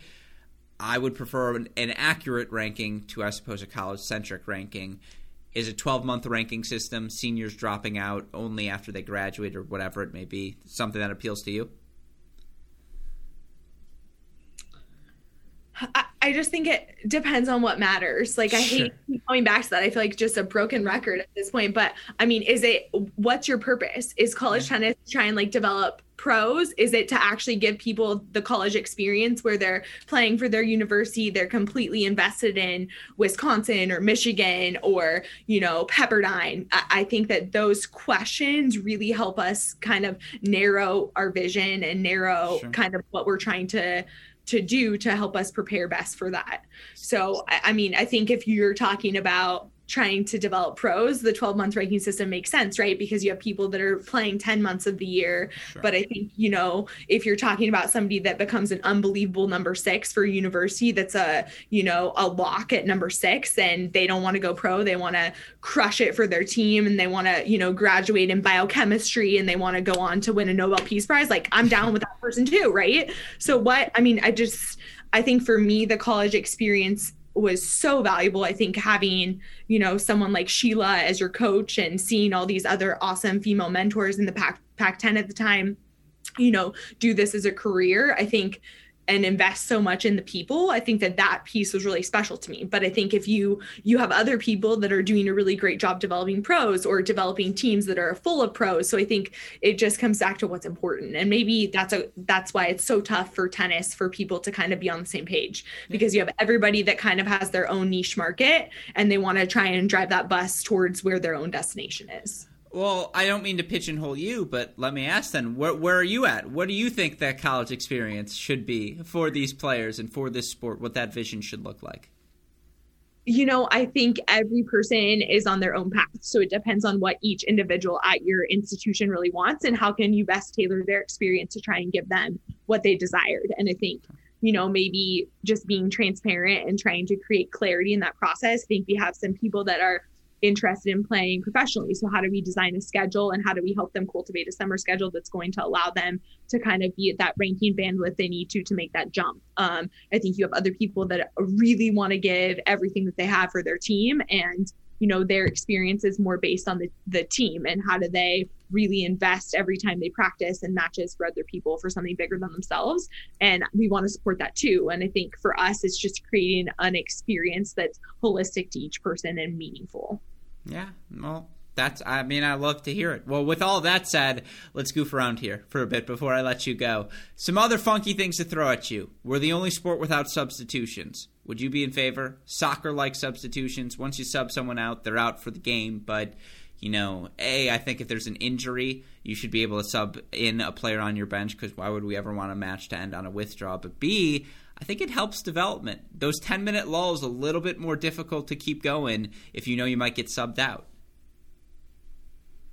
I would prefer an, an accurate ranking to, I suppose, a college centric ranking. Is a 12 month ranking system, seniors dropping out only after they graduate or whatever it may be, something that appeals to you? I, I just think it depends on what matters. Like I sure. hate going back to that. I feel like just a broken record at this point. But I mean, is it what's your purpose? Is college yeah. tennis try and like develop pros? Is it to actually give people the college experience where they're playing for their university, they're completely invested in Wisconsin or Michigan or, you know, Pepperdine? I, I think that those questions really help us kind of narrow our vision and narrow sure. kind of what we're trying to to do to help us prepare best for that. So, I, mean, I think if you're talking about trying to develop pros, the 12 month ranking system makes sense, right? Because you have people that are playing 10 months of the year. Sure. But I think, you know, if you're talking about somebody that becomes an unbelievable number six for university, that's a, you know, a lock at number six and they don't want to go pro, they want to crush it for their team and they want to, you know, graduate in biochemistry and they want to go on to win a Nobel Peace Prize. Like I'm down with that person too, right? So what, I mean, I just, I think for me, the college experience was so valuable. I think having, you know, someone like Sheila as your coach and seeing all these other awesome female mentors in the Pac Pac 10 at the time, you know, do this as a career. I think and invest so much in the people i think that that piece was really special to me. But i think if you you have other people that are doing a really great job developing pros or developing teams that are full of pros. So i think it just comes back to what's important. And maybe that's a that's why it's so tough for tennis for people to kind of be on the same page. Because you have everybody that kind of has their own niche market and they want to try and drive that bus towards where their own destination is well, I don't mean to pigeonhole you, but let me ask then, where, where are you at? What do you think that college experience should be for these players and for this sport? What that vision should look like? You know, I think every person is on their own path. So it depends on what each individual at your institution really wants and how can you best tailor their experience to try and give them what they desired. And I think you know, maybe just being transparent and trying to create clarity in that process. I think we have some people that are interested in playing professionally. So, how do we design a schedule and how do we help them cultivate a summer schedule that's going to allow them to kind of be at that ranking bandwidth they need to to make that jump? Um, I think you have other people that really want to give everything that they have for their team and you know their experience is more based on the, the team and how do they really invest every time they practice and matches for other people for something bigger than themselves. And we want to support that too. And i think for us it's just creating an experience that's holistic to each person and meaningful. Yeah. Well that's i mean i love to hear it. Well with all that said let's goof around here for a bit before i let you go. Some other funky things to throw at you. We're the only sport without substitutions would you be in favor soccer like substitutions once you sub someone out they're out for the game but you know, A, I think if there's an injury, you should be able to sub in a player on your bench because why would we ever want a match to end on a withdrawal? But B, I think it helps development. Those 10 minute lulls a little bit more difficult to keep going if you know you might get subbed out.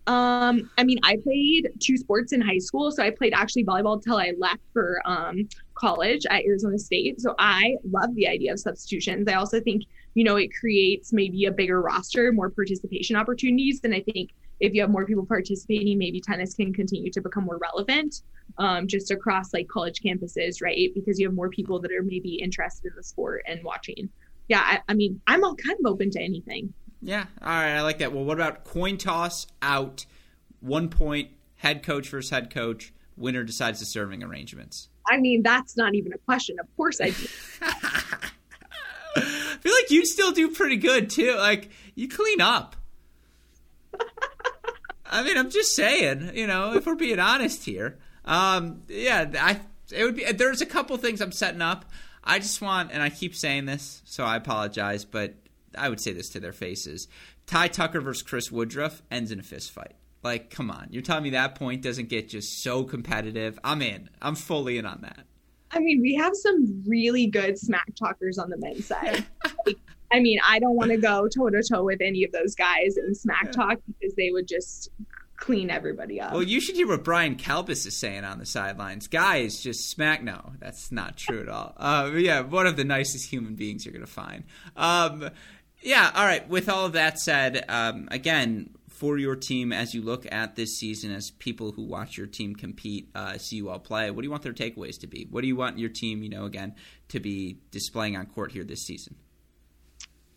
Um, I mean, I played two sports in high school. So I played actually volleyball until I left for um, college at Arizona State. So I love the idea of substitutions. I also think, you know, it creates maybe a bigger roster, more participation opportunities. And I think if you have more people participating, maybe tennis can continue to become more relevant um, just across like college campuses, right? Because you have more people that are maybe interested in the sport and watching. Yeah, I, I mean, I'm all kind of open to anything. Yeah. All right. I like that. Well, what about coin toss out, one point, head coach versus head coach, winner decides the serving arrangements? I mean, that's not even a question. Of course I do. (laughs) I feel like you still do pretty good too. Like you clean up. I mean, I'm just saying, you know, if we're being honest here. Um, yeah, I it would be there's a couple things I'm setting up. I just want and I keep saying this, so I apologize, but I would say this to their faces. Ty Tucker versus Chris Woodruff ends in a fist fight. Like, come on. You're telling me that point doesn't get just so competitive? I'm in. I'm fully in on that. I mean, we have some really good smack talkers on the men's (laughs) side. like, I mean, I don't want to go toe to toe with any of those guys in smack talk because they would just clean everybody up. Well, you should hear what Brian Kalbas is saying on the sidelines. Guys, just smack. No, that's not true at all. Uh, yeah, one of the nicest human beings you're going to find. Um, yeah, all right. With all of that said, um, again, for your team as you look at this season, as people who watch your team compete, uh, see you all play, what do you want their takeaways to be? What do you want your team, you know, again, to be displaying on court here this season?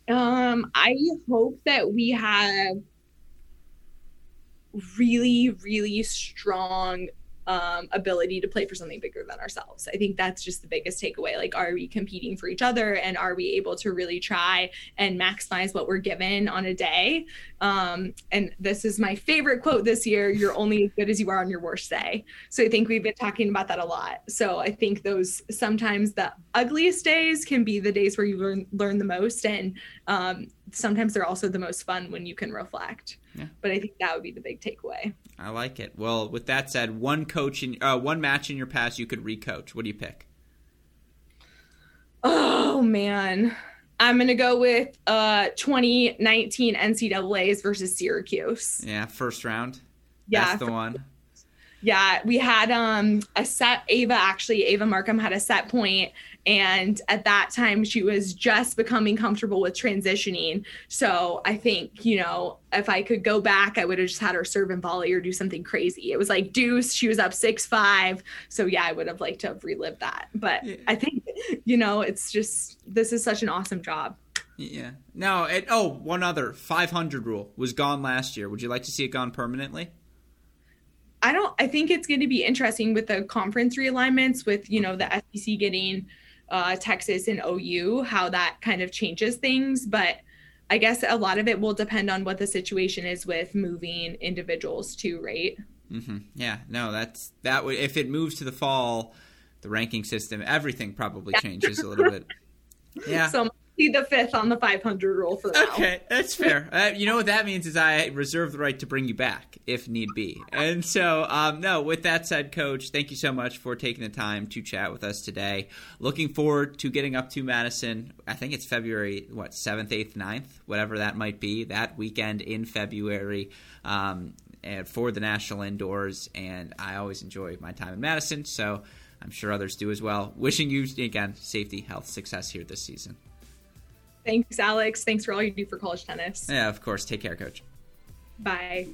Um, I hope that we have really, really strong um, ability to play for something bigger than ourselves. I think that's just the biggest takeaway. Like, are we competing for each other and are we able to really try and maximize what we're given on a day? Um, and this is my favorite quote this year you're only as good as you are on your worst day. So I think we've been talking about that a lot. So I think those sometimes the ugliest days can be the days where you learn, learn the most. And um, sometimes they're also the most fun when you can reflect. Yeah. But I think that would be the big takeaway. I like it. Well, with that said, one coach in uh, one match in your past you could recoach. What do you pick? Oh man. I'm gonna go with uh 2019 NCAA's versus Syracuse. Yeah, first round. Yeah, That's the one. Yeah, we had um a set Ava actually Ava Markham had a set point and at that time she was just becoming comfortable with transitioning. So I think, you know, if I could go back, I would have just had her serve and volley or do something crazy. It was like deuce, she was up six five. So yeah, I would have liked to have relived that. But Yeah. I think, you know, it's just this is such an awesome job. Yeah. No. It, oh, one other 500 rule was gone last year. Would you like to see it gone permanently? I don't I think it's going to be interesting with the conference realignments with, you know, the SEC getting uh Texas and OU, how that kind of changes things, but I guess a lot of it will depend on what the situation is with moving individuals too, right? hmm Yeah. No. That's that. Would if it moves to the fall, the ranking system, everything probably changes a little bit. (laughs) Yeah. So See the fifth on the 500 rule for now. Okay, that's fair. Uh, you know what that means is I reserve the right to bring you back if need be. And so, um, no. With that said, Coach, thank you so much for taking the time to chat with us today. Looking forward to getting up to Madison. I think it's February what seventh, eighth, 9th, whatever that might be. That weekend in February. Um, and for the national indoors, and I always enjoy my time in Madison, so I'm sure others do as well. Wishing you again safety, health, success here this season. Thanks, Alex. Thanks for all you do for college tennis. Yeah, of course. Take care, Coach. Bye.